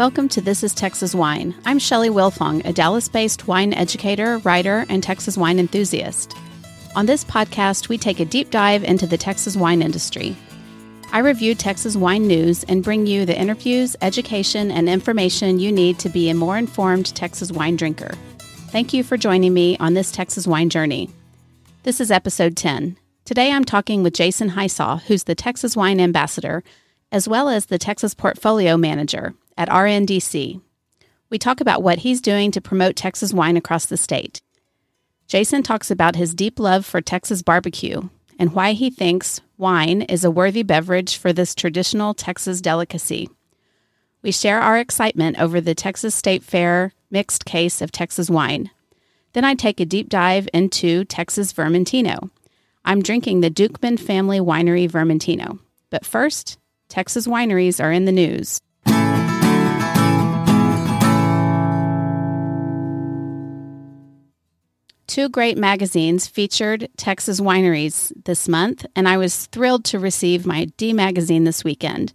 Welcome to This is Texas Wine. I'm Shelley Wilfong, a Dallas based wine educator, writer, and Texas wine enthusiast. On this podcast, we take a deep dive into the Texas wine industry. I review Texas wine news and bring you the interviews, education, and information you need to be a more informed Texas wine drinker. Thank you for joining me on this Texas wine journey. This is episode 10. Today I'm talking with Jason Hisaw, who's the Texas Wine Ambassador, as well as the Texas Portfolio Manager at RNDC. We talk about what he's doing to promote Texas wine across the state. Jason talks about his deep love for Texas barbecue and why he thinks wine is a worthy beverage for this traditional Texas delicacy. We share our excitement over the Texas State Fair mixed case of Texas wine. Then I take a deep dive into Texas Vermentino. I'm drinking the Duchman Family Winery Vermentino. But first, Texas wineries are in the news. Two great magazines featured Texas wineries this month, and I was thrilled to receive my D magazine this weekend.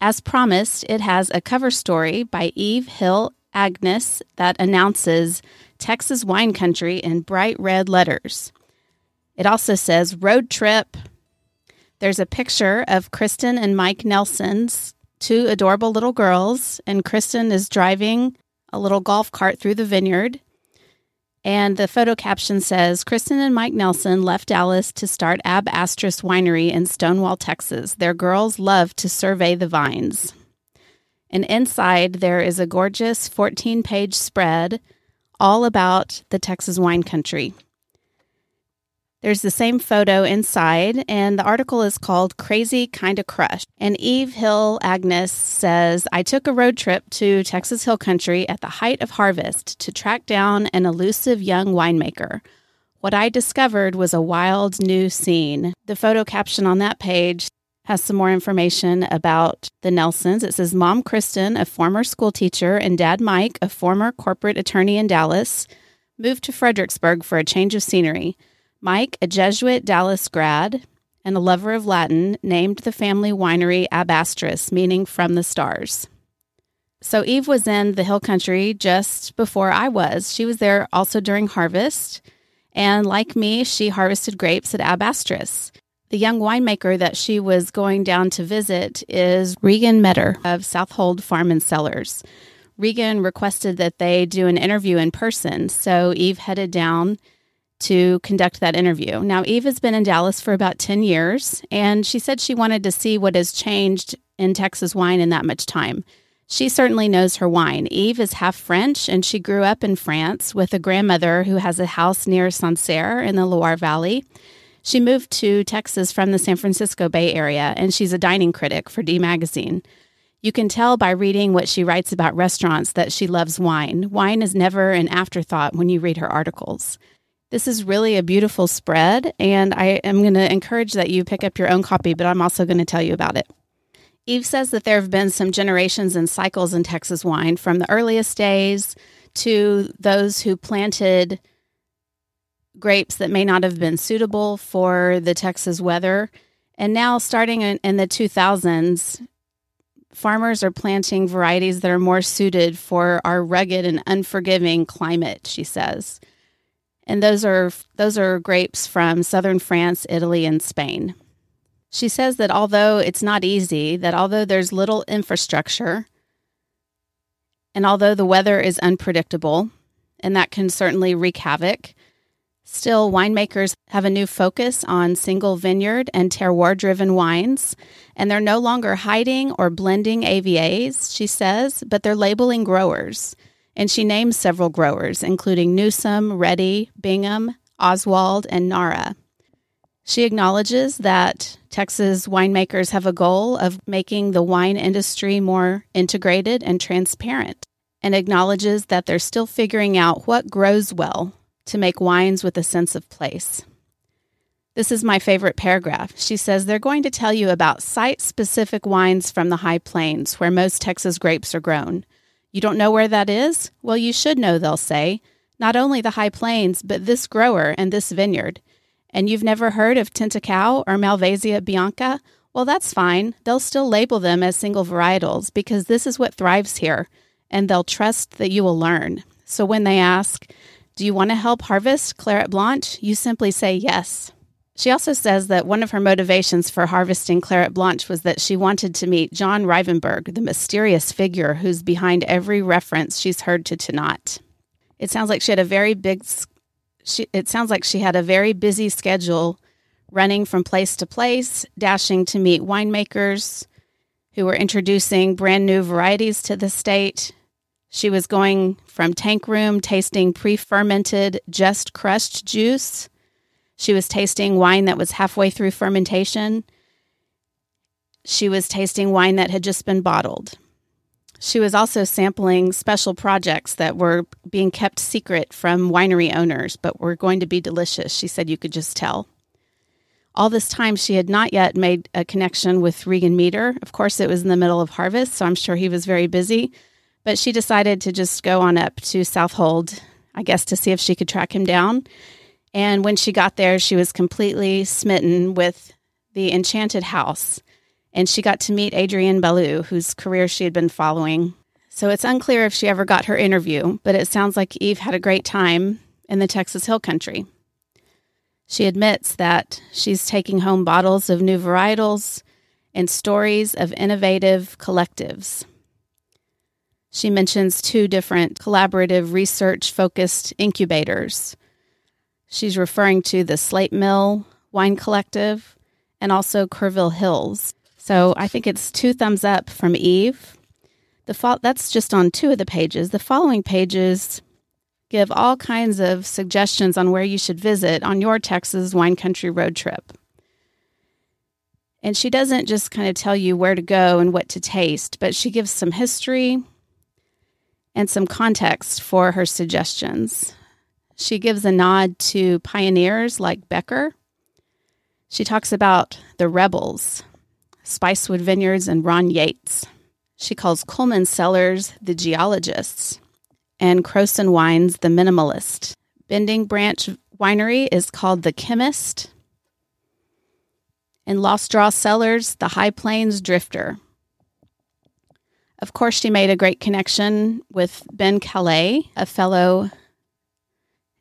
As promised, it has a cover story by Eve Hill Agnus that announces Texas wine country in bright red letters. It also says road trip. There's a picture of Kristen and Mike Nelson's two adorable little girls, and Kristen is driving a little golf cart through the vineyard. And the photo caption says Kristen and Mike Nelson left Dallas to start Ab Astris Winery in Stonewall, Texas. Their girls love to survey the vines. And inside, there is a gorgeous 14 page spread all about the Texas wine country. There's the same photo inside, and the article is called Crazy Kinda Crush. And Eve Hill Agnus says, I took a road trip to Texas Hill Country at the height of harvest to track down an elusive young winemaker. What I discovered was a wild new scene. The photo caption on that page has some more information about the Nelsons. It says Mom Kristen, a former school teacher, and Dad Mike, a former corporate attorney in Dallas, moved to Fredericksburg for a change of scenery. Mike, a Jesuit Dallas grad and a lover of Latin, named the family winery Ab Astris, meaning from the stars. So Eve was in the hill country just before I was. She was there also during harvest. And like me, she harvested grapes at Ab Astris. The young winemaker that she was going down to visit is Regan Meador of Southold Farm and Cellars. Regan requested that they do an interview in person, so Eve headed down to conduct that interview. Now, Eve has been in Dallas for about 10 years, and she said she wanted to see what has changed in Texas wine in that much time. She certainly knows her wine. Eve is half French, and she grew up in France with a grandmother who has a house near Sancerre in the Loire Valley. She moved to Texas from the San Francisco Bay Area, and she's a dining critic for D Magazine. You can tell by reading what she writes about restaurants that she loves wine. Wine is never an afterthought when you read her articles. This is really a beautiful spread, and I am going to encourage that you pick up your own copy, but I'm also going to tell you about it. Eve says that there have been some generations and cycles in Texas wine from the earliest days to those who planted grapes that may not have been suitable for the Texas weather. And now, starting in, the 2000s, farmers are planting varieties that are more suited for our rugged and unforgiving climate, she says and those are those are grapes from southern France, Italy, and Spain. She says that although it's not easy, that although there's little infrastructure, and although the weather is unpredictable, and that can certainly wreak havoc, still winemakers have a new focus on single vineyard and terroir driven wines, and they're no longer hiding or blending AVAs, she says, but they're labeling growers and she names several growers, including Newsom, Reddy, Bingham, Oswald, and Narra. She acknowledges that Texas winemakers have a goal of making the wine industry more integrated and transparent, and acknowledges that they're still figuring out what grows well to make wines with a sense of place. This is my favorite paragraph. She says they're going to tell you about site specific wines from the high plains where most Texas grapes are grown. You don't know where that is? Well, you should know, they'll say. Not only the high plains, but this grower and this vineyard. And you've never heard of Tentacao or Malvasia Bianca? Well, that's fine. They'll still label them as single varietals because this is what thrives here, and they'll trust that you will learn. So when they ask, Do you want to help harvest Clairette Blanche? you simply say yes. She also says that one of her motivations for harvesting Clairette Blanche was that she wanted to meet John Rivenburgh, the mysterious figure who's behind every reference she's heard to Tannat. It sounds like she had a very big she, it sounds like she had a very busy schedule running from place to place, dashing to meet winemakers who were introducing brand new varieties to the state. She was going from tank room tasting pre fermented, just crushed juice she was tasting wine that was halfway through fermentation. She was tasting wine that had just been bottled. She was also sampling special projects that were being kept secret from winery owners, but were going to be delicious. She said you could just tell. All this time, she had not yet made a connection with Regan Meador. Of course, it was in the middle of harvest, so I'm sure he was very busy. But she decided to just go on up to Southold, I guess, to see if she could track him down. And when she got there, she was completely smitten with the enchanted house. And she got to meet Adrienne Ballou, whose career she had been following. So it's unclear if she ever got her interview, but it sounds like Eve had a great time in the Texas Hill Country. She admits that she's taking home bottles of new varietals and stories of innovative collectives. She mentions two different collaborative research focused incubators She's referring to the Slate Mill Wine Collective and also Kerrville Hills. So I think it's two thumbs up from Eve. The fo- that's just on two of the pages. The following pages give all kinds of suggestions on where you should visit on your Texas wine country road trip. And she doesn't just kind of tell you where to go and what to taste, but she gives some history and some context for her suggestions. She gives a nod to pioneers like Becker. She talks about the rebels, Spicewood Vineyards and Ron Yates. She calls Coleman Cellars the geologists and Crowson Wines the minimalist. Bending Branch Winery is called the chemist. And Lost Draw Cellars, the High Plains drifter. Of course, she made a great connection with Ben Calais, a fellow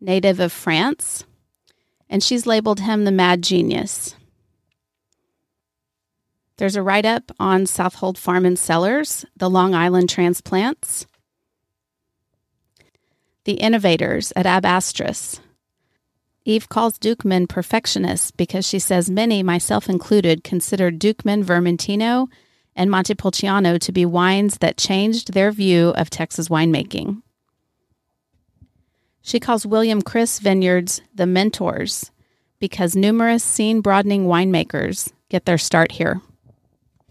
native of France, and she's labeled him the mad genius. There's a write up on Southold Farm and Cellars, the Long Island transplants, the innovators at Ab Astris. Eve calls Duchman perfectionists because she says many, myself included, considered Duchman Vermentino and Montepulciano to be wines that changed their view of Texas winemaking. She calls William Chris vineyards the mentors because numerous scene broadening winemakers get their start here.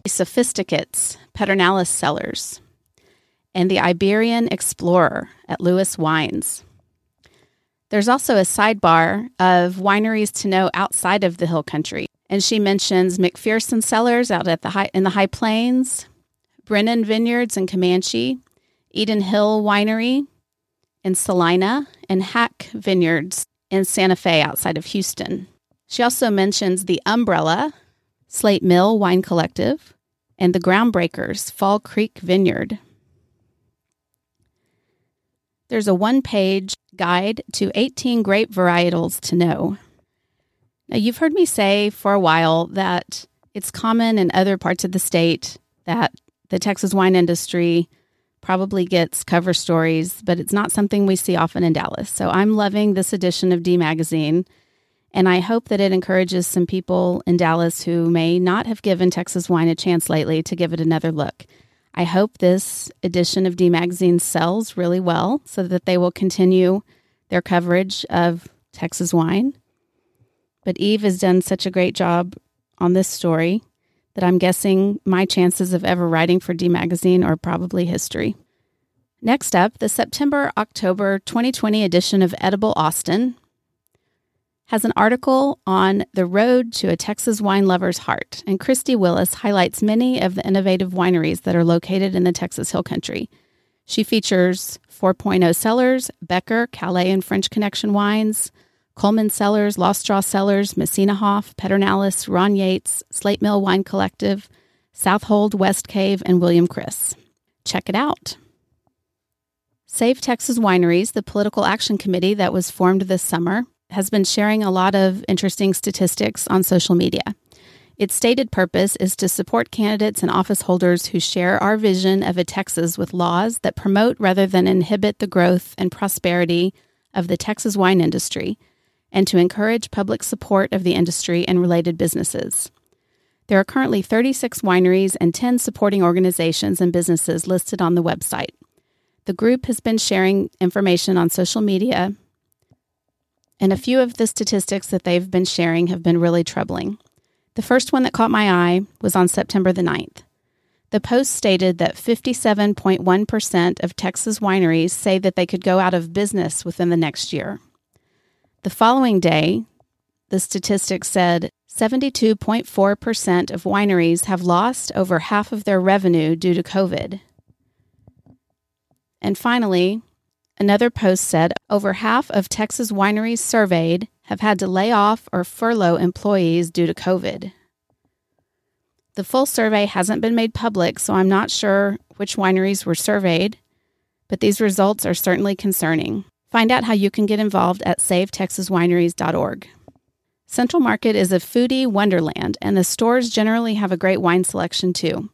Sophisticates, Pedernales Cellars, and the Iberian Explorer at Lewis Wines. There's also a sidebar of wineries to know outside of the Hill Country, and she mentions McPherson Cellars out at the high, in the High Plains, Brennan Vineyards in Comanche, Eden Hill Winery in Celina, and Haak Vineyards in Santa Fe outside of Houston. She also mentions the Umbrella, Slate Mill Wine Collective, and the Groundbreakers Fall Creek Vineyard. There's a one page guide to 18 grape varietals to know. Now, you've heard me say for a while that it's common in other parts of the state that the Texas wine industry probably gets cover stories, but it's not something we see often in Dallas. So I'm loving this edition of D Magazine. And I hope that it encourages some people in Dallas who may not have given Texas wine a chance lately to give it another look. I hope this edition of D Magazine sells really well so that they will continue their coverage of Texas wine. But Eve has done such a great job on this story that I'm guessing my chances of ever writing for D Magazine are probably history. Next up, the September October 2020 edition of Edible Austin has an article on the road to a Texas wine lover's heart, and Christy Willis highlights many of the innovative wineries that are located in the Texas Hill Country. She features 4.0 Cellars, Becker, Calais and French Connection wines, Coleman Cellars, Lost Draw Cellars, Messina Hof, Pedernales, Ron Yates, Slate Mill Wine Collective, Southold, West Cave, and William Chris. Check it out. Save Texas Wineries, the political action committee that was formed this summer, has been sharing a lot of interesting statistics on social media. Its stated purpose is to support candidates and office holders who share our vision of a Texas with laws that promote rather than inhibit the growth and prosperity of the Texas wine industry and to encourage public support of the industry and related businesses. There are currently 36 wineries and 10 supporting organizations and businesses listed on the website. The group has been sharing information on social media, and a few of the statistics that they've been sharing have been really troubling. The first one that caught my eye was on September the 9th. The Post stated that 57.1% of Texas wineries say that they could go out of business within the next year. The following day, the statistics said 72.4% of wineries have lost over half of their revenue due to COVID. And finally, another post said over half of Texas wineries surveyed have had to lay off or furlough employees due to COVID. The full survey hasn't been made public, so I'm not sure which wineries were surveyed, but these results are certainly concerning. Find out how you can get involved at savetexaswineries.org. Central Market is a foodie wonderland, and the stores generally have a great wine selection too.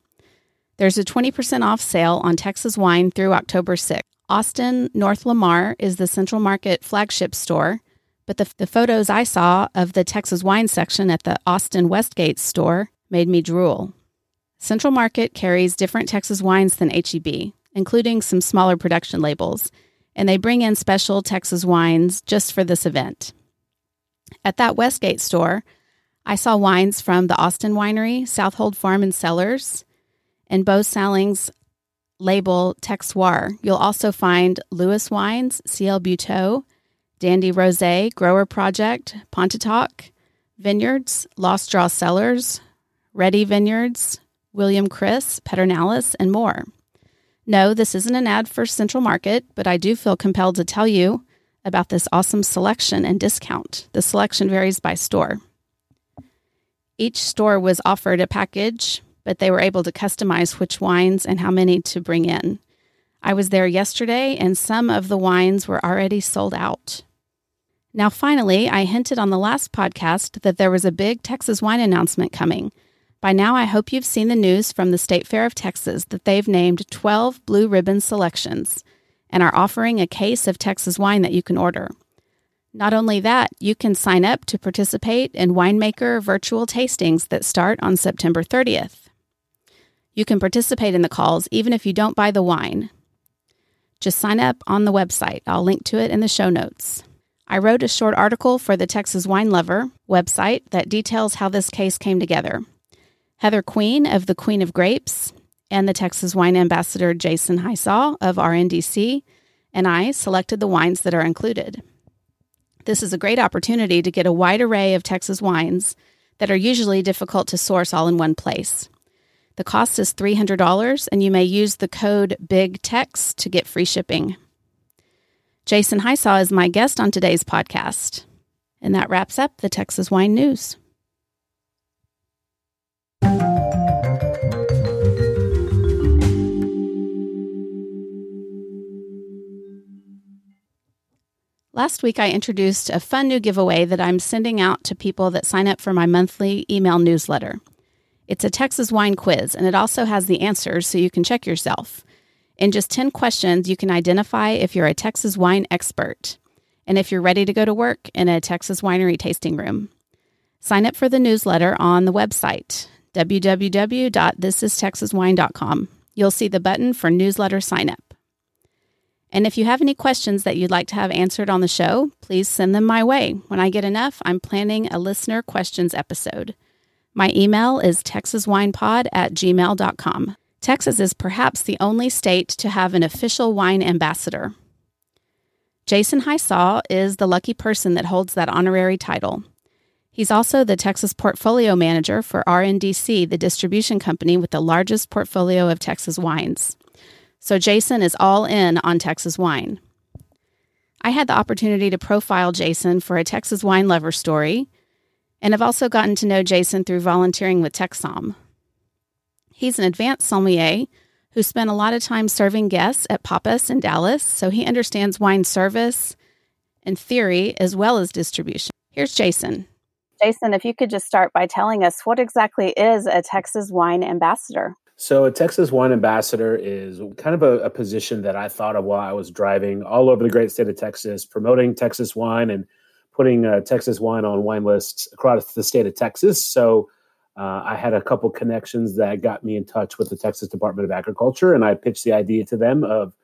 There's a 20% off sale on Texas wine through October 6th. Austin North Lamar is the Central Market flagship store, but the, the photos I saw of the Texas wine section at the Austin Westgate store made me drool. Central Market carries different Texas wines than HEB, including some smaller production labels and they bring in special Texas wines just for this event. At that Westgate store, I saw wines from the Austin Winery, Southold Farm and Cellars, and Bo Salling's label Texoir. You'll also find Lewis Wines, CL Butaud, Dandy Rosé, Grower Project, Pontotoc, Vineyards, Lost Draw Cellars, Reddy Vineyards, William Chris, Pedernales, and more. No, this isn't an ad for Central Market, but I do feel compelled to tell you about this awesome selection and discount. The selection varies by store. Each store was offered a package, but they were able to customize which wines and how many to bring in. I was there yesterday, and some of the wines were already sold out. Now, finally, I hinted on the last podcast that there was a big Texas wine announcement coming. By now, I hope you've seen the news from the State Fair of Texas that they've named 12 blue ribbon selections and are offering a case of Texas wine that you can order. Not only that, you can sign up to participate in winemaker virtual tastings that start on September 30th. You can participate in the calls even if you don't buy the wine. Just sign up on the website. I'll link to it in the show notes. I wrote a short article for the Texas Wine Lover website that details how this case came together. Heather Queen of the Queen of Grapes and the Texas Wine Ambassador Jason Hisaw of RNDC and I selected the wines that are included. This is a great opportunity to get a wide array of Texas wines that are usually difficult to source all in one place. The cost is $300 and you may use the code BIGTEX to get free shipping. Jason Hisaw is my guest on today's podcast. And that wraps up the Texas Wine News. Last week, I introduced a fun new giveaway that I'm sending out to people that sign up for my monthly email newsletter. It's a Texas wine quiz, and it also has the answers so you can check yourself. In just 10 questions, you can identify if you're a Texas wine expert and if you're ready to go to work in a Texas winery tasting room. Sign up for the newsletter on the website, www.thisistexaswine.com. You'll see the button for newsletter sign up. And if you have any questions that you'd like to have answered on the show, please send them my way. When I get enough, I'm planning a listener questions episode. My email is texaswinepod at gmail.com. Texas is perhaps the only state to have an official wine ambassador. Jason Hisaw is the lucky person that holds that honorary title. He's also the Texas portfolio manager for RNDC, the distribution company with the largest portfolio of Texas wines. So Jason is all in on Texas wine. I had the opportunity to profile Jason for a Texas wine lover story, and have also gotten to know Jason through volunteering with TexSom. He's an advanced sommelier who spent a lot of time serving guests at Pappas in Dallas, so he understands wine service and theory as well as distribution. Here's Jason. Jason, if you could just start by telling us what exactly is a Texas wine ambassador? So, a Texas wine ambassador is kind of a, a, position that I thought of while I was driving all over the great state of Texas, promoting Texas wine and putting uh, Texas wine on wine lists across the state of Texas. So, uh, I had a couple connections that got me in touch with the Texas Department of Agriculture, and I pitched the idea to them of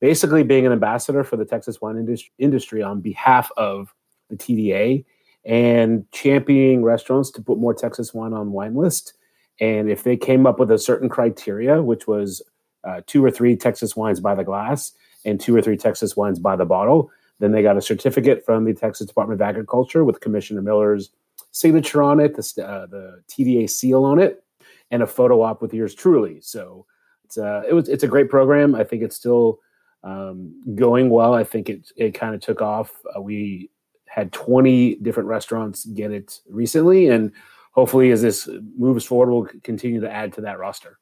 basically being an ambassador for the Texas wine industry, on behalf of the TDA and championing restaurants to put more Texas wine on wine list and if they came up with a certain criteria, which was uh, two or three Texas wines by the glass and two or three Texas wines by the bottle, then they got a certificate from the Texas Department of Agriculture with Commissioner Miller's signature on it, the, uh, the TDA seal on it, and a photo op with yours truly. So it's, uh, it was it's a great program. I think it's still um, going well. I think it it kind of took off. Uh, we had 20 different restaurants get it recently, and hopefully, as this moves forward, we'll continue to add to that roster.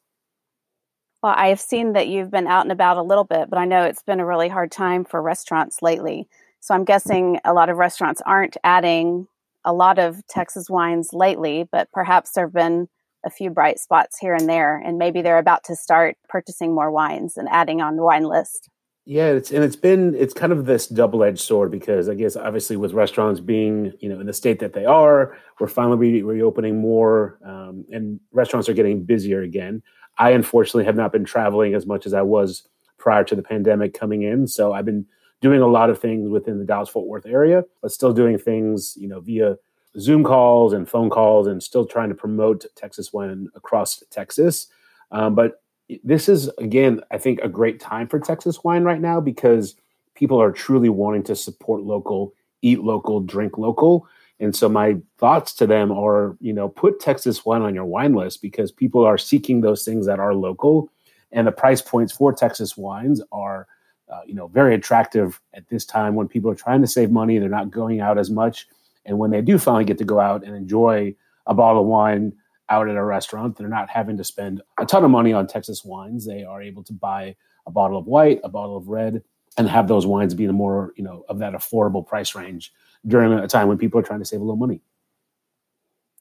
Well, I have seen that you've been out and about a little bit, but I know it's been a really hard time for restaurants lately. So I'm guessing a lot of restaurants aren't adding a lot of Texas wines lately, but perhaps there have been a few bright spots here and there, and maybe they're about to start purchasing more wines and adding on the wine list. Yeah, it's and it's been it's kind of this double edged sword because I guess obviously with restaurants being you know in the state that they are, we're finally re- reopening more, um, and restaurants are getting busier again. I unfortunately have not been traveling as much as I was prior to the pandemic coming in, so I've been doing a lot of things within the Dallas Fort Worth area, but still doing things you know via Zoom calls and phone calls, and still trying to promote Texas wine across Texas. Um, but this is again, I think, a great time for Texas wine right now because people are truly wanting to support local, eat local, drink local. And so my thoughts to them are, you know, put Texas wine on your wine list because people are seeking those things that are local, and the price points for Texas wines are, uh, you know, very attractive at this time when people are trying to save money. They're not going out as much, and when they do finally get to go out and enjoy a bottle of wine out at a restaurant. They're not having to spend a ton of money on Texas wines. They are able to buy a bottle of white, a bottle of red, and have those wines be the more, you know, of that affordable price range during a time when people are trying to save a little money.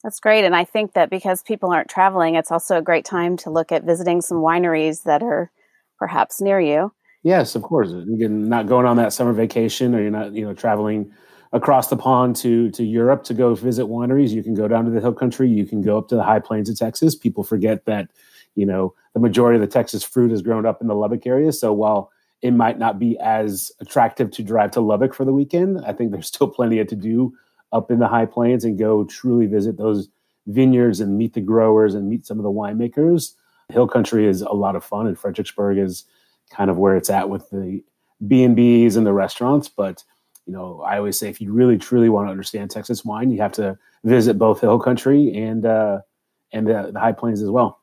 That's great. And I think that because people aren't traveling, it's also a great time to look at visiting some wineries that are perhaps near you. Yes, of course. You're not going on that summer vacation or you're not, you know, traveling across the pond to to Europe to go visit wineries. You can go down to the hill country. You can go up to the high plains of Texas. People forget that you know the majority of the Texas fruit is grown up in the Lubbock area. So while it might not be as attractive to drive to Lubbock for the weekend, I think there's still plenty to do up in the high plains and go truly visit those vineyards and meet the growers and meet some of the winemakers. Hill country is a lot of fun, and Fredericksburg is kind of where it's at with the B and B's and the restaurants, but you know, I always say if you really truly want to understand Texas wine, you have to visit both Hill Country and uh, and the, the High Plains as well.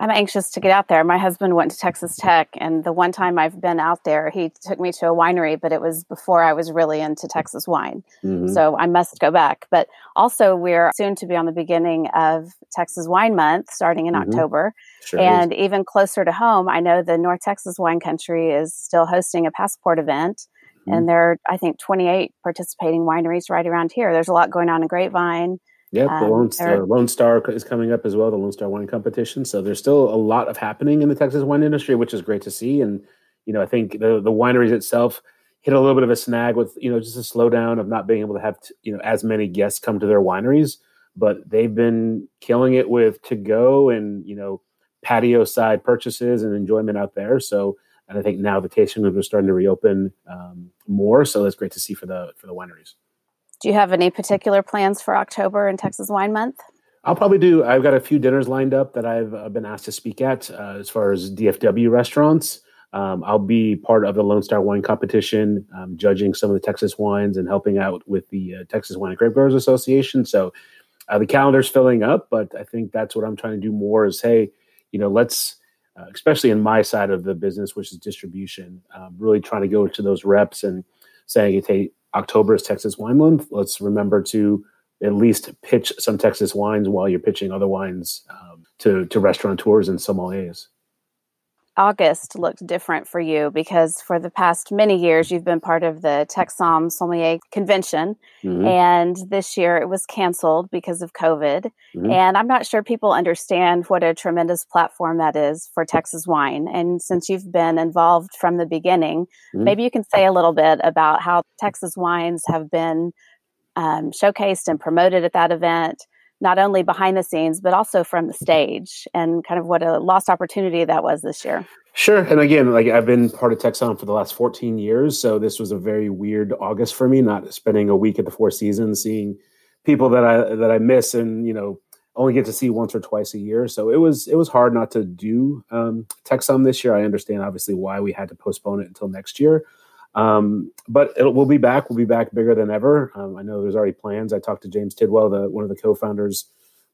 I'm anxious to get out there. My husband went to Texas Tech, and the one time I've been out there, he took me to a winery, but it was before I was really into Texas wine. Mm-hmm. So I must go back. But also, we're soon to be on the beginning of Texas Wine Month starting in mm-hmm. October. Sure and is. even closer to home, I know the North Texas Wine Country is still hosting a passport event Mm-hmm. And there are, I think, 28 participating wineries right around here. There's a lot going on in Grapevine. Yep, the, um, Lone, the Lone, Star is coming up as well, the Lone Star Wine Competition. So there's still a lot of happening in the Texas wine industry, which is great to see. And, you know, I think the, the wineries itself hit a little bit of a snag with, you know, just a slowdown of not being able to have, you know, as many guests come to their wineries. But they've been killing it with to go and, you know, patio side purchases and enjoyment out there. So and I think now the tasting rooms are starting to reopen um, more. So that's great to see for the for the wineries. Do you have any particular plans for October and Texas Wine Month? I'll probably do. I've got a few dinners lined up that I've uh, been asked to speak at uh, as far as DFW restaurants. Um, I'll be part of the Lone Star Wine Competition, um, judging some of the Texas wines and helping out with the uh, Texas Wine and Grape Growers Association. So uh, the calendar's filling up, but I think that's what I'm trying to do more. Is hey, you know, let's uh, especially in my side of the business, which is distribution, um, really trying to go to those reps and saying, hey, October is Texas Wine Month. Let's remember to at least pitch some Texas wines while you're pitching other wines um, to to restaurateurs and sommeliers. August looked different for you because for the past many years you've been part of the TexSom Sommelier Convention, mm-hmm. and this year it was canceled because of COVID. Mm-hmm. And I'm not sure people understand what a tremendous platform that is for Texas wine. And since you've been involved from the beginning, mm-hmm. maybe you can say a little bit about how Texas wines have been um, showcased and promoted at that event not only behind the scenes but also from the stage and kind of what a lost opportunity that was this year. Sure and again like i've been part of TexSom for the last 14 years so this was a very weird august for me not spending a week at the four seasons seeing people that i that i miss and you know only get to see once or twice a year so it was it was hard not to do um, TexSom this year. I understand obviously why we had to postpone it until next year um, but we'll be back. We'll be back bigger than ever. Um, I know there's already plans. I talked to James Tidwell, the, one of the co-founders,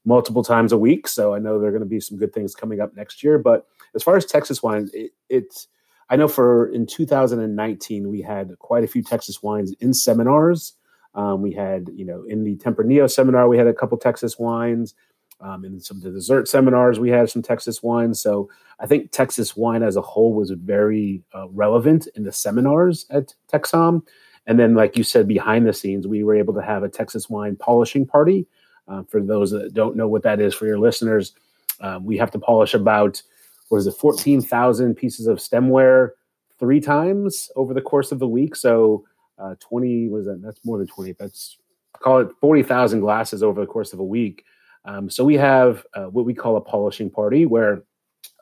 multiple times a week. So I know there are going to be some good things coming up next year. But as far as Texas wines, it, it's I know for in 2019 we had quite a few Texas wines in seminars. Um, we had you know in the Tempranillo seminar we had a couple Texas wines. Um, in some of the dessert seminars, we had some Texas wine. So I think Texas wine as a whole was very uh, relevant in the seminars at TexSom. And then, like you said, behind the scenes, we were able to have a Texas wine polishing party. Uh, for those that don't know what that is, for your listeners, uh, we have to polish about what is it, fourteen thousand pieces of stemware three times over the course of the week. So uh, twenty was that? That's more than twenty. That's call it forty thousand glasses over the course of a week. Um, so we have uh, what we call a polishing party where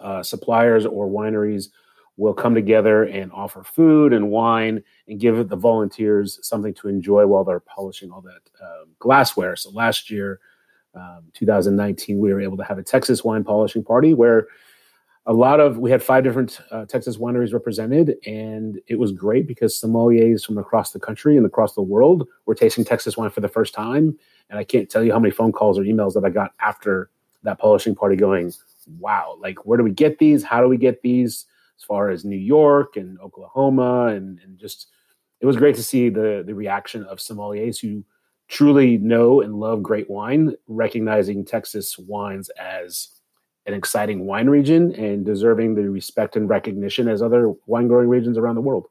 uh, suppliers or wineries will come together and offer food and wine and give the volunteers something to enjoy while they're polishing all that uh, glassware. So last year, um, 2019, we were able to have a Texas wine polishing party where a lot of we had five different uh, Texas wineries represented, and it was great because sommeliers from across the country and across the world were tasting Texas wine for the first time. And I can't tell you how many phone calls or emails that I got after that polishing party, going, "Wow! Like, where do we get these? How do we get these?" As far as New York and Oklahoma, and and just it was great to see the the reaction of sommeliers who truly know and love great wine, recognizing Texas wines as an exciting wine region and deserving the respect and recognition as other wine growing regions around the world.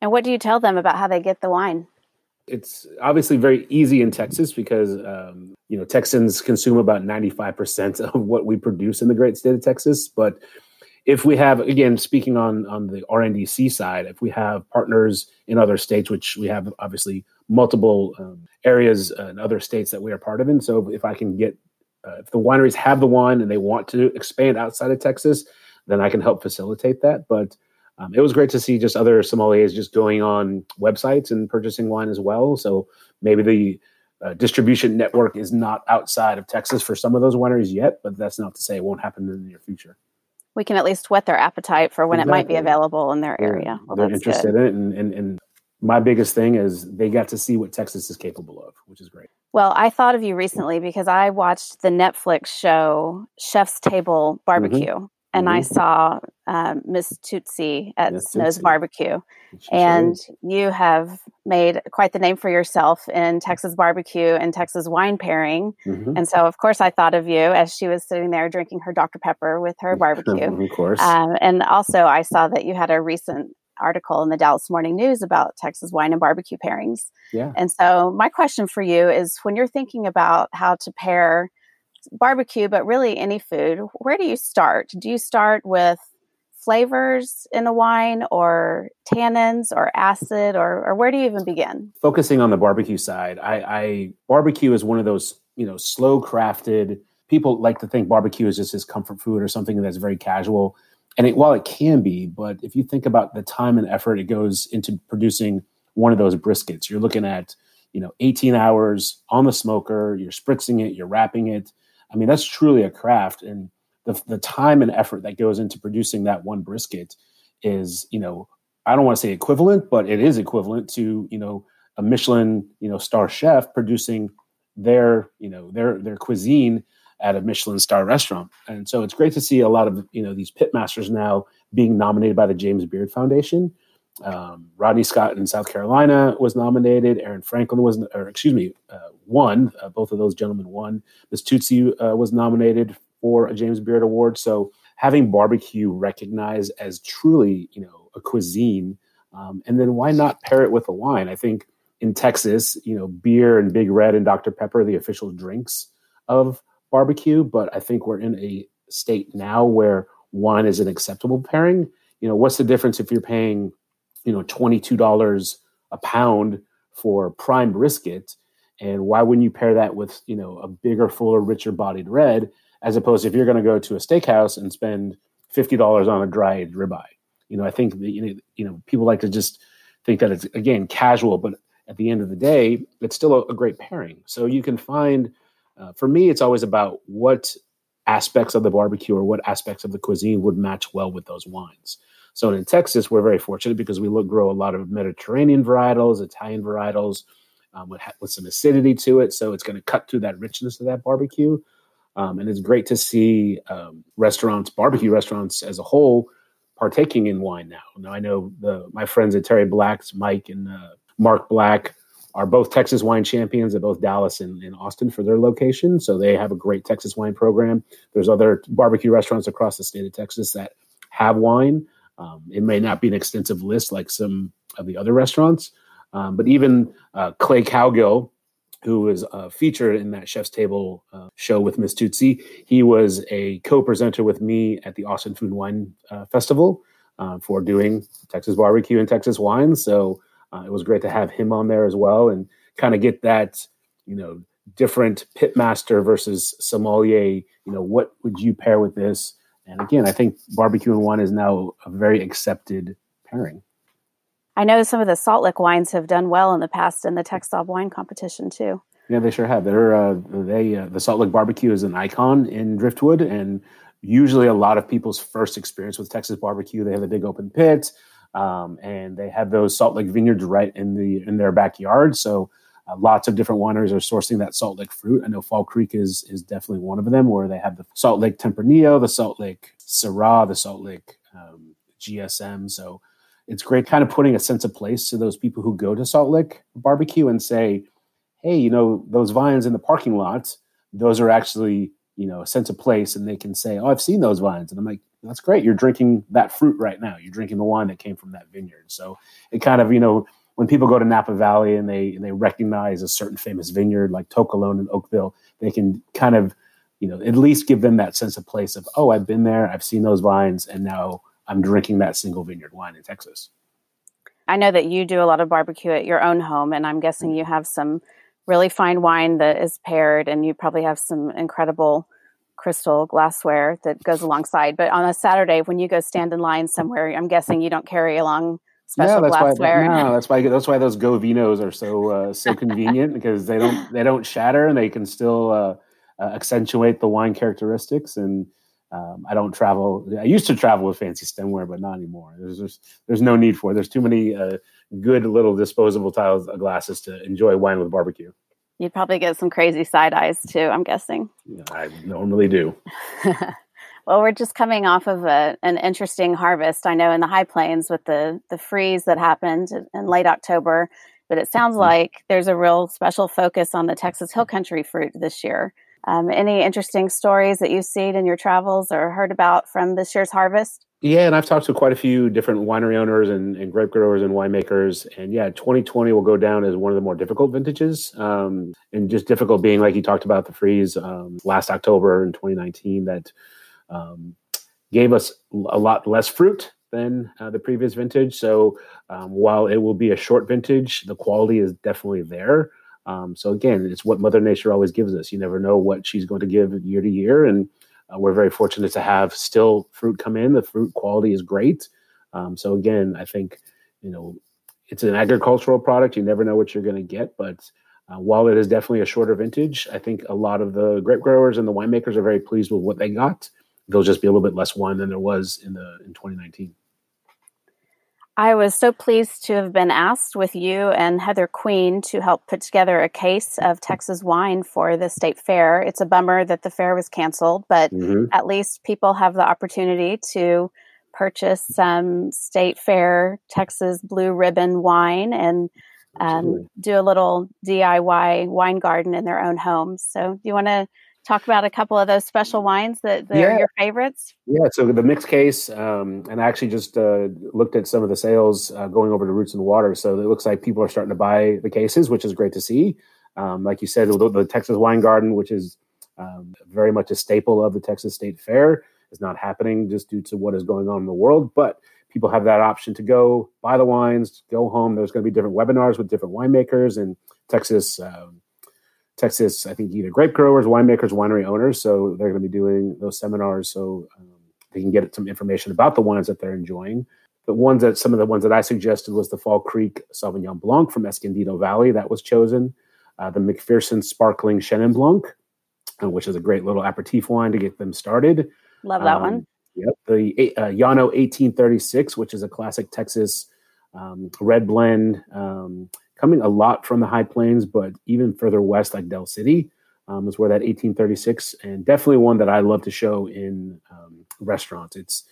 And what do you tell them about how they get the wine? It's obviously very easy in Texas because um, you know Texans consume about ninety five percent of what we produce in the great state of Texas. But if we have again speaking on on the RNDC side, if we have partners in other states, which we have obviously multiple um, areas and other states that we are part of in. So if I can get uh, if the wineries have the wine and they want to expand outside of Texas, then I can help facilitate that. But um, it was great to see just other sommeliers just going on websites and purchasing wine as well. So maybe the uh, distribution network is not outside of Texas for some of those wineries yet, but that's not to say it won't happen in the near future we can at least whet their appetite for when exactly. it might be available in their area. Well, They're interested good. in it, and, and, and my biggest thing is they got to see what Texas is capable of, which is great. Well, I thought of you recently because I watched the Netflix show Chef's Table Barbecue. Mm-hmm. And mm-hmm. I saw um, Miss Tootsie at Snow's Tootsie. Barbecue. And you have made quite the name for yourself in Texas barbecue and Texas wine pairing. Mm-hmm. And so, of course, I thought of you as she was sitting there drinking her Dr. Pepper with her barbecue. of course. Um, and also, I saw that you had a recent article in the Dallas Morning News about Texas wine and barbecue pairings. Yeah. And so, my question for you is when you're thinking about how to pair barbecue, but really any food, where do you start? Do you start with flavors in a wine or tannins or acid or, or where do you even begin? Focusing on the barbecue side, I, I barbecue is one of those, you know, slow crafted people like to think barbecue is just his comfort food or something that's very casual and it, while it can be, but if you think about the time and effort it goes into producing one of those briskets, you're looking at you know 18 hours on the smoker. You're spritzing it, you're wrapping it. I mean, that's truly a craft, and the the time and effort that goes into producing that one brisket is you know I don't want to say equivalent, but it is equivalent to you know a Michelin you know star chef producing their you know their their cuisine at a Michelin star restaurant. And so it's great to see a lot of you know these pitmasters now being nominated by the James Beard Foundation. Um, Rodney Scott in South Carolina was nominated. Aaron Franklin was, or excuse me, uh, won. Uh, both of those gentlemen won. Miss Tootsie uh, was nominated for a James Beard Award. So having barbecue recognized as truly, you know, a cuisine, um, and then why not pair it with a wine? I think in Texas, you know, beer and Big Red and Dr Pepper the official drinks of barbecue. But I think we're in a state now where wine is an acceptable pairing. You know, what's the difference if you're paying you know $22 a pound for prime brisket and why wouldn't you pair that with you know a bigger fuller richer bodied red as opposed to if you're going to go to a steakhouse and spend $50 on a dried ribeye you know i think that, you know, people like to just think that it's again casual but at the end of the day it's still a, a great pairing so you can find uh, for me it's always about what aspects of the barbecue or what aspects of the cuisine would match well with those wines so in Texas, we're very fortunate because we look, grow a lot of Mediterranean varietals, Italian varietals, um, with, with some acidity to it. So it's going to cut through that richness of that barbecue. Um, and it's great to see um, restaurants, barbecue restaurants as a whole, partaking in wine now. Now I know the my friends at Terry Black's, Mike and uh, Mark Black, are both Texas wine champions at both Dallas and, and, Austin for their location. So they have a great Texas wine program. There's other barbecue restaurants across the state of Texas that have wine. Um, it may not be an extensive list like some of the other restaurants, um, but even uh, Clay Cowgill, who was uh, featured in that Chef's Table uh, show with Miss Tootsie, he was a co-presenter with me at the Austin Food and Wine uh, Festival uh, for doing Texas barbecue and Texas wine. So uh, it was great to have him on there as well and kind of get that, you know, different pitmaster versus sommelier. You know, what would you pair with this? And again, I think barbecue and wine is now a very accepted pairing. I know some of the Salt Lick wines have done well in the past in the TexSom wine competition too. Yeah, they sure have. They're uh, they uh, the Salt Lick barbecue is an icon in Driftwood, and usually a lot of people's first experience with Texas barbecue. They have a big open pit, um, and they have those Salt Lick vineyards right in the in their backyard. So uh, lots of different wineries are sourcing that Salt Lick fruit. I know Fall Creek is is definitely one of them, where they have the Salt Lick Tempranillo, the Salt Lick Syrah, the Salt Lick um, GSM. So it's great, kind of putting a sense of place to those people who go to Salt Lick barbecue and say, "Hey, you know those vines in the parking lot? Those are actually you know a sense of place," and they can say, "Oh, I've seen those vines," and I'm like, "That's great. You're drinking that fruit right now. You're drinking the wine that came from that vineyard." So it kind of you know when people go to Napa Valley and they and they recognize a certain famous vineyard like To Kalon in Oakville, they can kind of, you know, at least give them that sense of place of, oh, I've been there, I've seen those vines, and now I'm drinking that single vineyard wine in Texas. I know that you do a lot of barbecue at your own home, and I'm guessing mm-hmm. you have some really fine wine that is paired, and you probably have some incredible crystal glassware that goes alongside. But on a Saturday, when you go stand in line somewhere, I'm guessing you don't carry along special no, that's glassware. Why, no, that's why that's why those Govinos are so uh, so convenient because they don't they don't shatter and they can still uh, uh, accentuate the wine characteristics. And um, I don't travel. I used to travel with fancy stemware, but not anymore. There's just, there's no need for it. There's too many uh, good little disposable tiles glasses to enjoy wine with barbecue. You'd probably get some crazy side eyes too. I'm guessing. I normally do. Well, we're just coming off of a, an interesting harvest. I know in the high plains with the the freeze that happened in late October, but it sounds mm-hmm. like there's a real special focus on the Texas Hill Country fruit this year. Um, any interesting stories that you've seen in your travels or heard about from this year's harvest? Yeah, and I've talked to quite a few different winery owners and, and grape growers and winemakers. And yeah, 2020 will go down as one of the more difficult vintages. Um, and just difficult being like you talked about the freeze um, last October in 2019 that um, gave us a lot less fruit than uh, the previous vintage. So um, while it will be a short vintage, the quality is definitely there. Um, so again, it's what Mother Nature always gives us. You never know what she's going to give year to year, and uh, we're very fortunate to have still fruit come in. The fruit quality is great. Um, so again, I think you know it's an agricultural product. You never know what you're going to get, but uh, while it is definitely a shorter vintage, I think a lot of the grape growers and the winemakers are very pleased with what they got there'll just be a little bit less wine than there was in the in 2019. I was so pleased to have been asked with you and Heather Queen to help put together a case of Texas wine for the state fair. It's a bummer that the fair was canceled, but mm-hmm. at least people have the opportunity to purchase some state fair Texas blue ribbon wine and um, do a little DIY wine garden in their own homes. So, do you want to talk about a couple of those special wines that, that yeah. are your favorites? Yeah, so the mixed case, um, and I actually just uh, looked at some of the sales uh, going over to Roots and Water. So it looks like people are starting to buy the cases, which is great to see. Um, like you said, the, the, Texas Wine Garden, which is um, very much a staple of the Texas State Fair, is not happening just due to what is going on in the world. But people have that option to go buy the wines, go home. There's going to be different webinars with different winemakers and Texas. Um, Texas, I think either grape growers, winemakers, winery owners. So they're going to be doing those seminars so um, they can get some information about the wines that they're enjoying. The ones that some of the ones that I suggested was the Fall Creek Sauvignon Blanc from Escondido Valley that was chosen, uh, the McPherson Sparkling Chenin Blanc, uh, which is a great little aperitif wine to get them started. Love that um, one. Yep, the uh, Llano 1836, which is a classic Texas um, red blend. Um, coming a lot from the high plains, but even further west, like Del City, um, is where that 1836, and definitely one that I love to show in um, restaurants. It's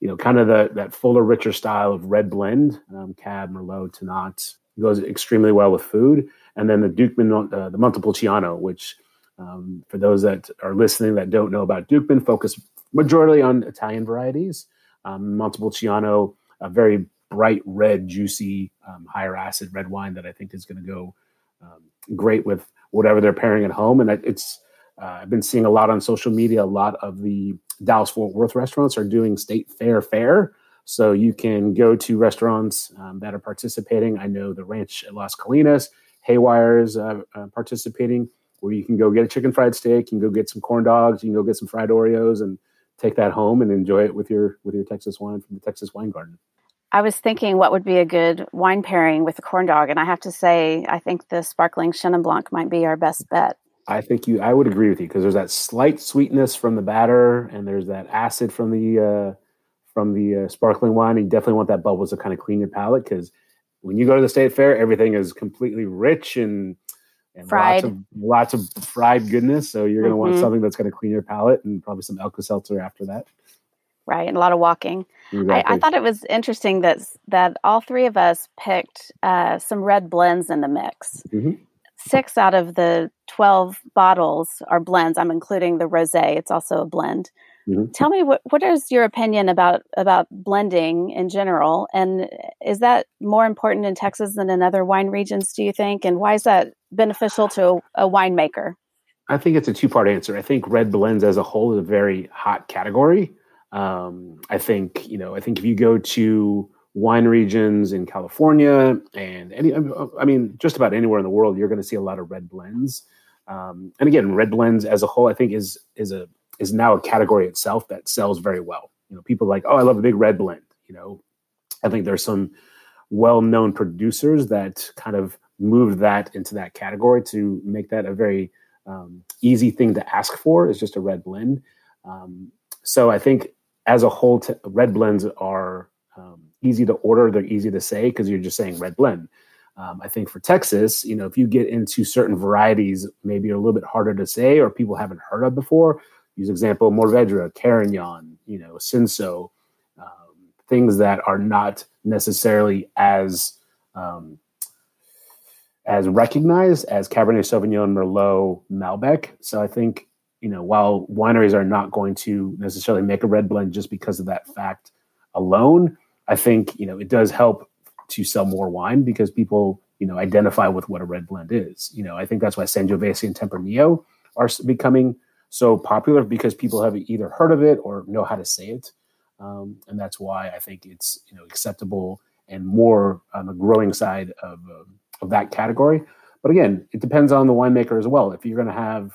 you know kind of the that fuller, richer style of red blend, um, Cab, Merlot, Tannat goes extremely well with food, and then the Duchman, uh, the Montepulciano, which um, for those that are listening that don't know about Duchman, focus majority on Italian varieties. Um, Montepulciano, a very bright red, juicy, um, higher acid red wine that I think is going to go um, great with whatever they're pairing at home. And it's uh, I've been seeing a lot on social media. A lot of the Dallas Fort Worth restaurants are doing state fair fare. So you can go to restaurants um, that are participating. I know the Ranch at Las Colinas, Haywire is uh, uh, participating, where you can go get a chicken fried steak, you can go get some corn dogs, you can go get some fried Oreos, and take that home and enjoy it with your with your Texas wine from the Texas Wine Garden. I was thinking what would be a good wine pairing with a corn dog, and I have to say, I think the sparkling Chenin Blanc might be our best bet. I think you. I would agree with you because there's that slight sweetness from the batter, and there's that acid from the uh, from the uh, sparkling wine. And you definitely want that bubbles to kind of clean your palate because when you go to the state fair, everything is completely rich and, and fried. lots of lots of fried goodness. So you're going to mm-hmm. want something that's going to clean your palate, and probably some Alka Seltzer after that right? And a lot of walking. Exactly. I, I, thought it was interesting that that all three of us picked uh, some red blends in the mix. Mm-hmm. Six out of the twelve bottles are blends. I'm including the rosé; it's also a blend. Mm-hmm. Tell me what what is your opinion about about blending in general, and is that more important in Texas than in other wine regions? Do you think, and why is that beneficial to a, a winemaker? I think it's a two part answer. I think red blends as a whole is a very hot category. Um, I think you know. I think if you go to wine regions in California and any, I mean, just about anywhere in the world, you're going to see a lot of red blends. Um, and again, red blends as a whole, I think is is a is now a category itself that sells very well. You know, people like, oh, I love a big red blend. You know, I think there's some well-known producers that kind of moved that into that category to make that a very um, easy thing to ask for. Is just a red blend. Um, so I think as a whole, t- red blends are um, easy to order. They're easy to say because you're just saying red blend. Um, I think for Texas, you know, if you get into certain varieties, maybe are a little bit harder to say or people haven't heard of before. Use example Mourvedre, Carignan, you know, Cinsault, um, things that are not necessarily as um, as recognized as Cabernet Sauvignon, Merlot, Malbec. So I think you know, while wineries are not going to necessarily make a red blend just because of that fact alone, I think, you know, it does help to sell more wine because people, you know, identify with what a red blend is. You know, I think that's why Sangiovese and Tempranillo are becoming so popular because people have either heard of it or know how to say it. Um, and that's why I think it's, you know, acceptable and more on the growing side of, uh, of that category. But again, it depends on the winemaker as well. If you're going to have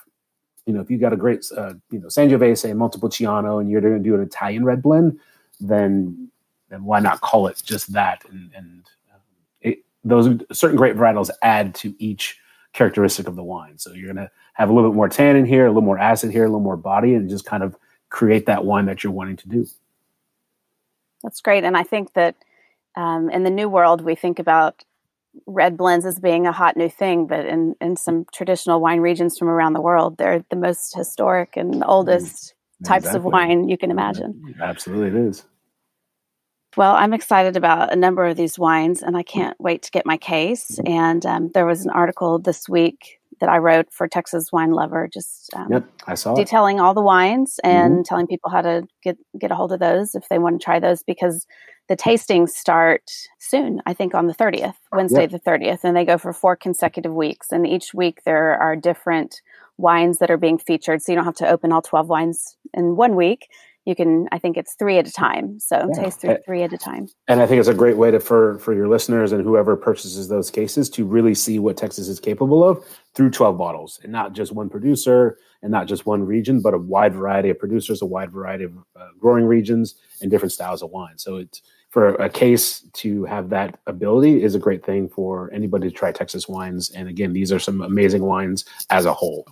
you know, if you got a great, uh, you know, Sangiovese and Montepulciano, and you're going to do an Italian red blend, then then why not call it just that? And, and um, it, those certain great varietals add to each characteristic of the wine. So you're going to have a little bit more tannin here, a little more acid here, a little more body, and just kind of create that wine that you're wanting to do. That's great, and I think that um, in the new world, we think about red blends as being a hot new thing, but in, in some traditional wine regions from around the world, they're the most historic and oldest mm, types of wine you can imagine. Absolutely, it is. Well, I'm excited about a number of these wines, and I can't wait to get my case. And um, there was an article this week that I wrote for Texas Wine Lover, just um, yep, I saw detailing it. all the wines and mm-hmm. telling people how to get get a hold of those if they want to try those because the tastings start soon. I think on the thirtieth, Wednesday yep. the thirtieth, and they go for four consecutive weeks. And each week there are different wines that are being featured, so you don't have to open all twelve wines in one week you can i think it's three at a time. So yeah. taste through three at a time. and i think it's a great way to for for your listeners and whoever purchases those cases to really see what texas is capable of through 12 bottles and not just one producer and not just one region but a wide variety of producers a wide variety of uh, growing regions and different styles of wine. So it's for a case to have that ability is a great thing for anybody to try texas wines. And again these are some amazing wines as a whole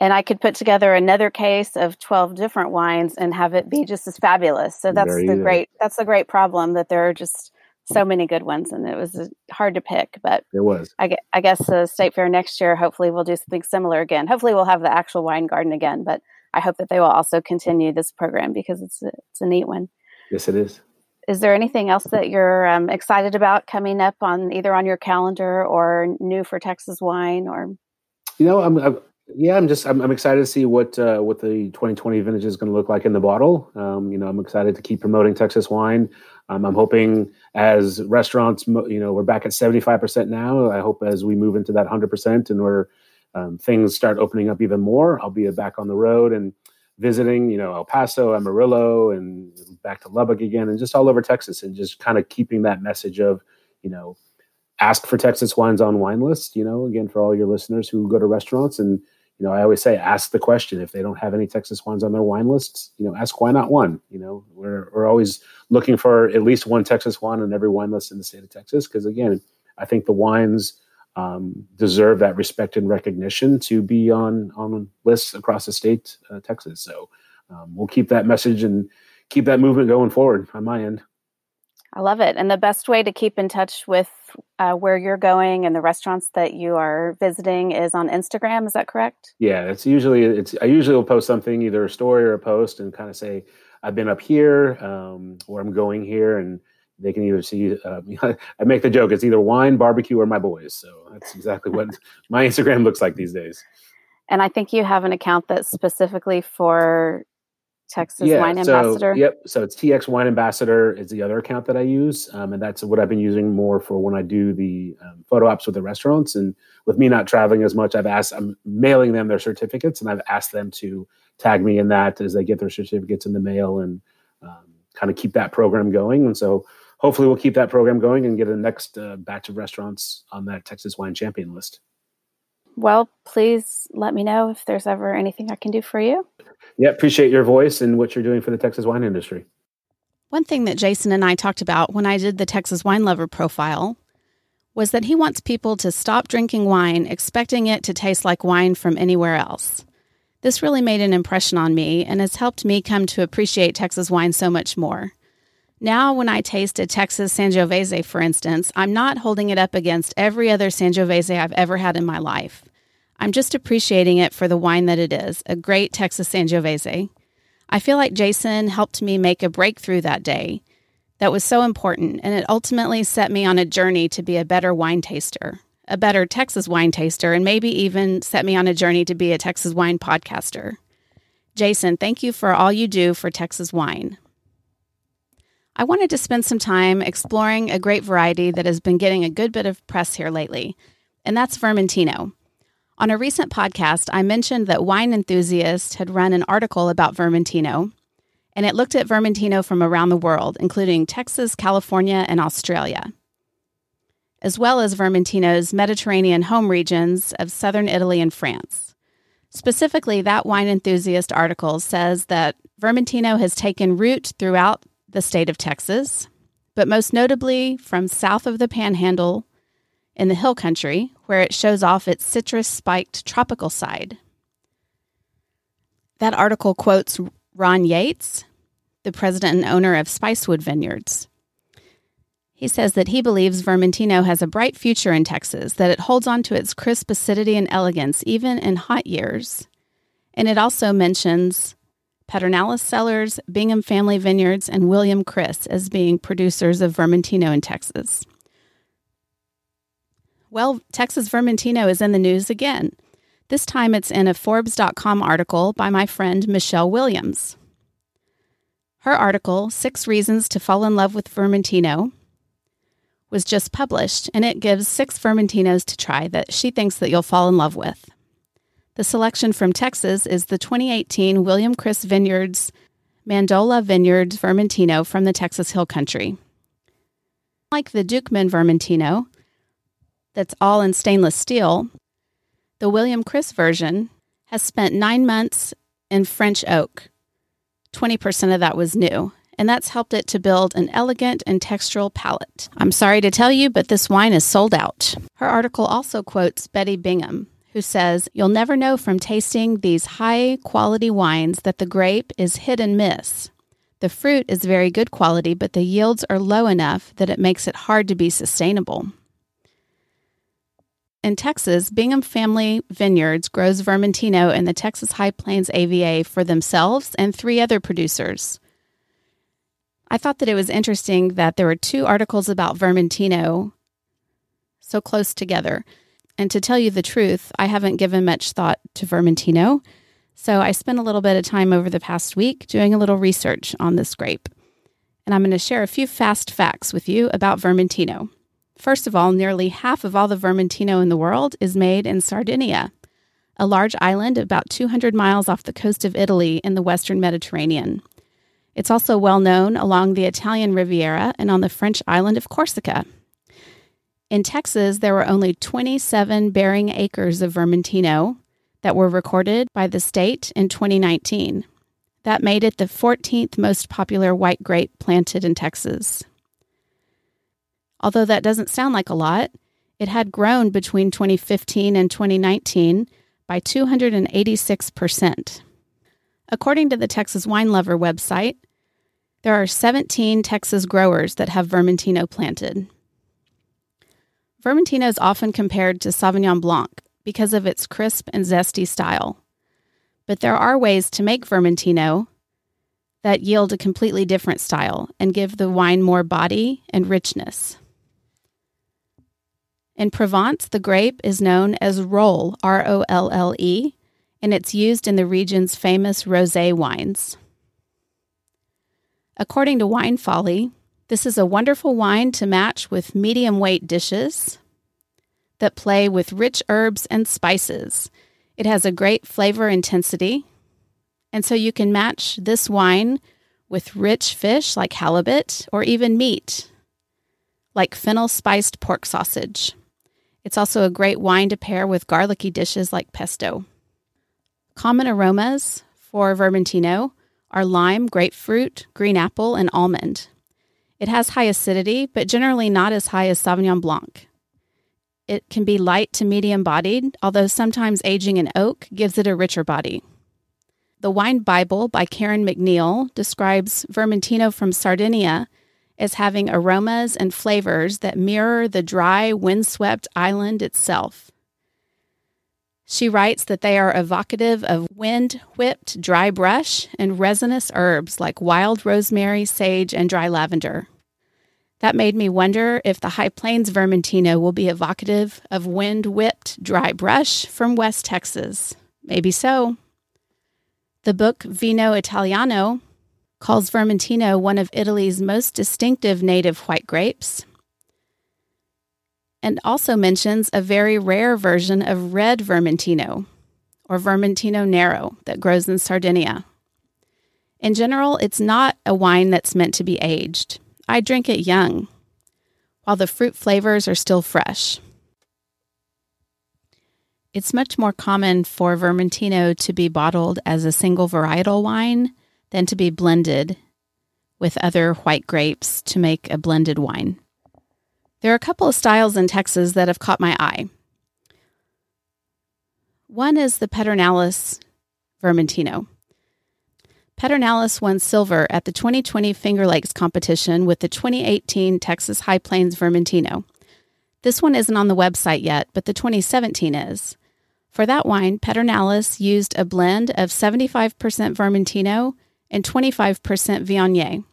and I could put together another case of 12 different wines and have it be just as fabulous. So that's the great that's the great problem that there are just so many good ones and it was uh, hard to pick but it was. I, I guess the state fair next year hopefully we'll do something similar again. Hopefully we'll have the actual wine garden again but i hope that they will also continue this program because it's a, it's a neat one. Yes it is. Is there anything else that you're um, excited about coming up on either on your calendar or new for texas wine or? You know i'm, I'm yeah, I'm just I'm, I'm excited to see what uh, what the 2020 vintage is going to look like in the bottle. Um, you know, I'm excited to keep promoting Texas wine. Um, I'm hoping as restaurants, you know, we're back at 75% now. I hope as we move into that 100% and where um, things start opening up even more, I'll be back on the road and visiting, you know, El Paso, Amarillo, and back to Lubbock again, and just all over Texas, and just kind of keeping that message of, you know, ask for Texas wines on wine list. You know, again for all your listeners who go to restaurants and you know, I always say, ask the question if they don't have any Texas wines on their wine lists. You know, ask why not one. You know, we're we're always looking for at least one Texas wine on every wine list in the state of Texas because again, I think the wines um, deserve that respect and recognition to be on on lists across the state, uh, Texas. So um, we'll keep that message and keep that movement going forward on my end. I love it. And the best way to keep in touch with uh, where you're going and the restaurants that you are visiting is on Instagram. Is that correct? Yeah, it's usually it's. I usually will post something, either a story or a post, and kind of say I've been up here, um, or I'm going here, and they can either see. Uh, I make the joke: it's either wine, barbecue, or my boys. So that's exactly what my Instagram looks like these days. And I think you have an account that's specifically for Texas yeah, Wine so, Ambassador. Yep. So it's TX Wine Ambassador is the other account that I use, um, and that's what I've been using more for when I do the um, photo ops with the restaurants. And with me not traveling as much, I've asked, I'm mailing them their certificates, and I've asked them to tag me in that as they get their certificates in the mail and um, kind of keep that program going. And so hopefully we'll keep that program going and get a next uh, batch of restaurants on that Texas Wine Champion list. Well, please let me know if there's ever anything I can do for you. Yeah, appreciate your voice and what you're doing for the Texas wine industry. One thing that Jason and I talked about when I did the Texas Wine Lover profile was that he wants people to stop drinking wine expecting it to taste like wine from anywhere else. This really made an impression on me and has helped me come to appreciate Texas wine so much more. Now, when I taste a Texas Sangiovese, for instance, I'm not holding it up against every other Sangiovese I've ever had in my life. I'm just appreciating it for the wine that it is a great Texas Sangiovese. I feel like Jason helped me make a breakthrough that day that was so important, and it ultimately set me on a journey to be a better wine taster, a better Texas wine taster, and maybe even set me on a journey to be a Texas wine podcaster. Jason, thank you for all you do for Texas wine. I wanted to spend some time exploring a great variety that has been getting a good bit of press here lately, and that's Vermentino. On a recent podcast, I mentioned that Wine Enthusiast had run an article about Vermentino, and it looked at Vermentino from around the world, including Texas, California, and Australia, as well as Vermentino's Mediterranean home regions of southern Italy and France. Specifically, that Wine Enthusiast article says that Vermentino has taken root throughout the state of Texas, but most notably from south of the Panhandle in the hill country, where it shows off its citrus spiked tropical side. That article quotes Ron Yates, the president and owner of Spicewood Vineyards. He says that he believes Vermentino has a bright future in Texas, that it holds on to its crisp acidity and elegance even in hot years. And it also mentions Pedernales Cellars, Bingham Family Vineyards, and William Chris as being producers of Vermentino in Texas. Well, Texas Vermentino is in the news again. This time it's in a Forbes.com article by my friend Michelle Williams. Her article, Six Reasons to Fall in Love with Vermentino, was just published, and it gives six Vermentinos to try that she thinks that you'll fall in love with. The selection from Texas is the 2018 William Chris Vineyards Mandola Vineyards Vermentino from the Texas Hill Country. Like the Duchman Vermentino, that's all in stainless steel, the William Chris version has spent nine months in French oak. 20% of that was new and that's helped it to build an elegant and textural palate. I'm sorry to tell you, but this wine is sold out. Her article also quotes Betty Bingham, who says, You'll never know from tasting these high quality wines that the grape is hit and miss. The fruit is very good quality, but the yields are low enough that it makes it hard to be sustainable. In Texas, Bingham Family Vineyards grows Vermentino in the Texas High Plains AVA for themselves and three other producers. I thought that it was interesting that there were two articles about Vermentino so close together. And to tell you the truth, I haven't given much thought to Vermentino. So I spent a little bit of time over the past week doing a little research on this grape. And I'm going to share a few fast facts with you about Vermentino. First of all, nearly half of all the Vermentino in the world is made in Sardinia, a large island about 200 miles off the coast of Italy in the western Mediterranean. It's also well known along the Italian Riviera and on the French island of Corsica. In Texas, there were only 27 bearing acres of Vermentino that were recorded by the state in 2019. That made it the 14th most popular white grape planted in Texas. Although that doesn't sound like a lot, it had grown between 2015 and 2019 by 286%. According to the Texas Wine Lover website, there are 17 Texas growers that have Vermentino planted. Vermentino is often compared to Sauvignon Blanc because of its crisp and zesty style. But there are ways to make Vermentino that yield a completely different style and give the wine more body and richness. In Provence, the grape is known as Rolle, R O L L E, and it's used in the region's famous rosé wines. According to Wine Folly, this is a wonderful wine to match with medium weight dishes that play with rich herbs and spices. It has a great flavor intensity, and so you can match this wine with rich fish like halibut or even meat like fennel spiced pork sausage. It's also a great wine to pair with garlicky dishes like pesto. Common aromas for Vermentino are lime, grapefruit, green apple, and almond. It has high acidity, but generally not as high as Sauvignon Blanc. It can be light to medium bodied, although sometimes aging in oak gives it a richer body. The Wine Bible by Karen MacNeil describes Vermentino from Sardinia as having aromas and flavors that mirror the dry, windswept island itself. She writes that they are evocative of wind whipped dry brush and resinous herbs like wild rosemary, sage, and dry lavender. That made me wonder if the High Plains Vermentino will be evocative of wind whipped dry brush from West Texas. Maybe so. The book Vino Italiano calls Vermentino one of Italy's most distinctive native white grapes and also mentions a very rare version of red Vermentino, or Vermentino Nero, that grows in Sardinia. In general, it's not a wine that's meant to be aged. I drink it young, while the fruit flavors are still fresh. It's much more common for Vermentino to be bottled as a single varietal wine than to be blended with other white grapes to make a blended wine. There are a couple of styles in Texas that have caught my eye. One is the Pedernales Vermentino. Pedernales won silver at the 2020 Finger Lakes competition with the 2018 Texas High Plains Vermentino. This one isn't on the website yet, but the 2017 is. For that wine, Pedernales used a blend of 75% Vermentino and 25% Viognier.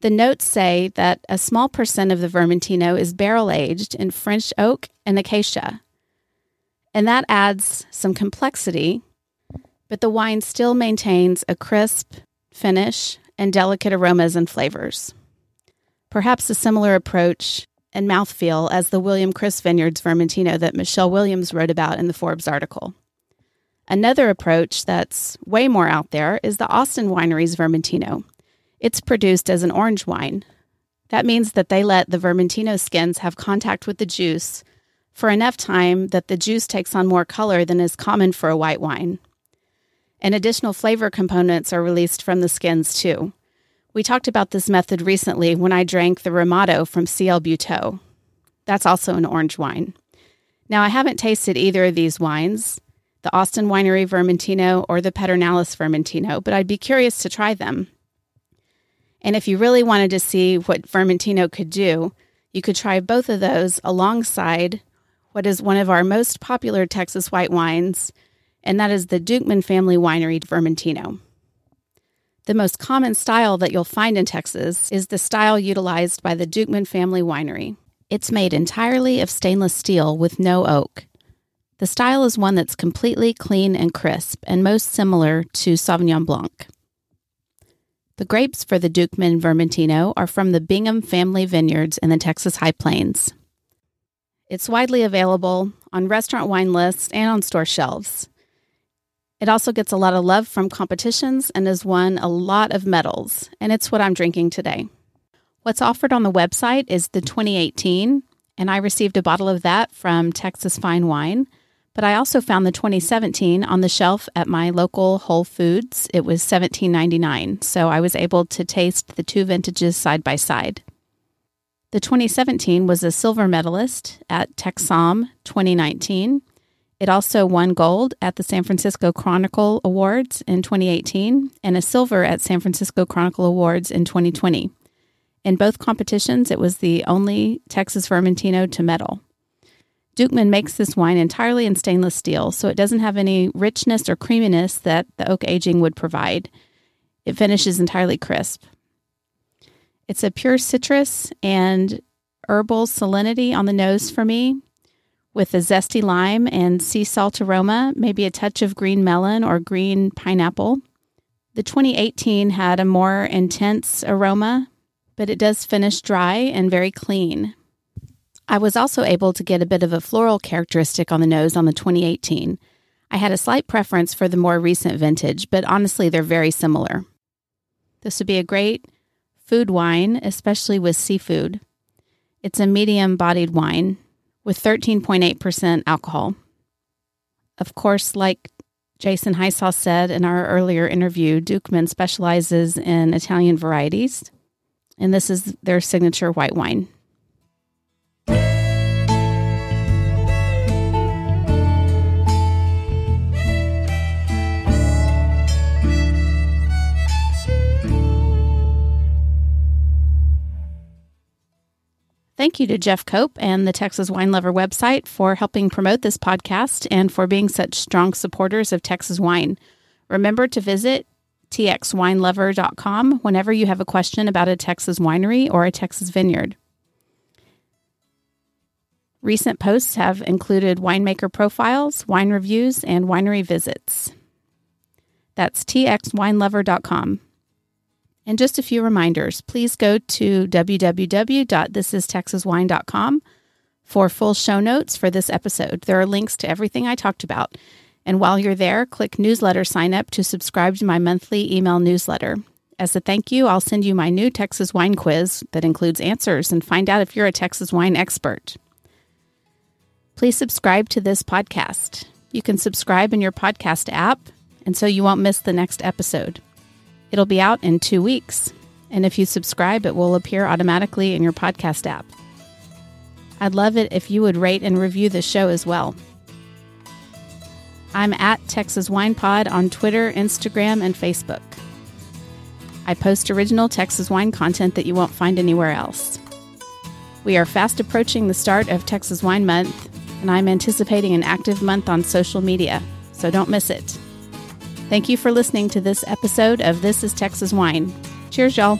The notes say that a small percent of the Vermentino is barrel aged in French oak and acacia. And that adds some complexity, but the wine still maintains a crisp finish and delicate aromas and flavors. Perhaps a similar approach and mouthfeel as the William Chris Vineyards Vermentino that Michelle Williams wrote about in the Forbes article. Another approach that's way more out there is the Austin Winery's Vermentino. It's produced as an orange wine. That means that they let the Vermentino skins have contact with the juice for enough time that the juice takes on more color than is common for a white wine. And additional flavor components are released from the skins too. We talked about this method recently when I drank the Ramato from CL Butaud. That's also an orange wine. Now, I haven't tasted either of these wines, the Austin Winery Vermentino or the Pedernales Vermentino, but I'd be curious to try them. And if you really wanted to see what Vermentino could do, you could try both of those alongside what is one of our most popular Texas white wines, and that is the Duchman Family Winery Vermentino. The most common style that you'll find in Texas is the style utilized by the Duchman family winery. It's made entirely of stainless steel with no oak. The style is one that's completely clean and crisp and most similar to Sauvignon Blanc. The grapes for the Duchman Vermentino are from the Bingham family vineyards in the Texas High Plains. It's widely available on restaurant wine lists and on store shelves. It also gets a lot of love from competitions and has won a lot of medals, and it's what I'm drinking today. What's offered on the website is the 2018, and I received a bottle of that from Texas Fine Wine. But I also found the 2017 on the shelf at my local Whole Foods. It was $17.99, so I was able to taste the two vintages side by side. The 2017 was a silver medalist at TexSom 2019 it also won gold at the San Francisco Chronicle Awards in 2018 and a silver at San Francisco Chronicle Awards in 2020. In both competitions, it was the only Texas Vermentino to medal. Duchman makes this wine entirely in stainless steel, so it doesn't have any richness or creaminess that the oak aging would provide. It finishes entirely crisp. It's a pure citrus and herbal salinity on the nose for me, with a zesty lime and sea salt aroma, maybe a touch of green melon or green pineapple. The 2018 had a more intense aroma, but it does finish dry and very clean. I was also able to get a bit of a floral characteristic on the nose on the 2018. I had a slight preference for the more recent vintage, but honestly, they're very similar. This would be a great food wine, especially with seafood. It's a medium bodied wine, with 13.8% alcohol. Of course, like Jason Hisaw said in our earlier interview, Duchman specializes in Italian varieties, and this is their signature white wine. Thank you to Jeff Cope and the Texas Wine Lover website for helping promote this podcast and for being such strong supporters of Texas wine. Remember to visit txwinelover.com whenever you have a question about a Texas winery or a Texas vineyard. Recent posts have included winemaker profiles, wine reviews, and winery visits. That's txwinelover.com. And just a few reminders please go to www.thisistexaswine.com for full show notes for this episode. There are links to everything I talked about. And while you're there, click newsletter sign up to subscribe to my monthly email newsletter. As a thank you, I'll send you my new Texas wine quiz that includes answers and find out if you're a Texas wine expert. Please subscribe to this podcast. You can subscribe in your podcast app, and so you won't miss the next episode. It'll be out in two weeks. And if you subscribe, it will appear automatically in your podcast app. I'd love it if you would rate and review the show as well. I'm at Texas Wine Pod on Twitter, Instagram, and Facebook. I post original Texas wine content that you won't find anywhere else. We are fast approaching the start of Texas Wine Month, and I'm anticipating an active month on social media, so don't miss it. Thank you for listening to this episode of This is Texas Wine. Cheers, y'all.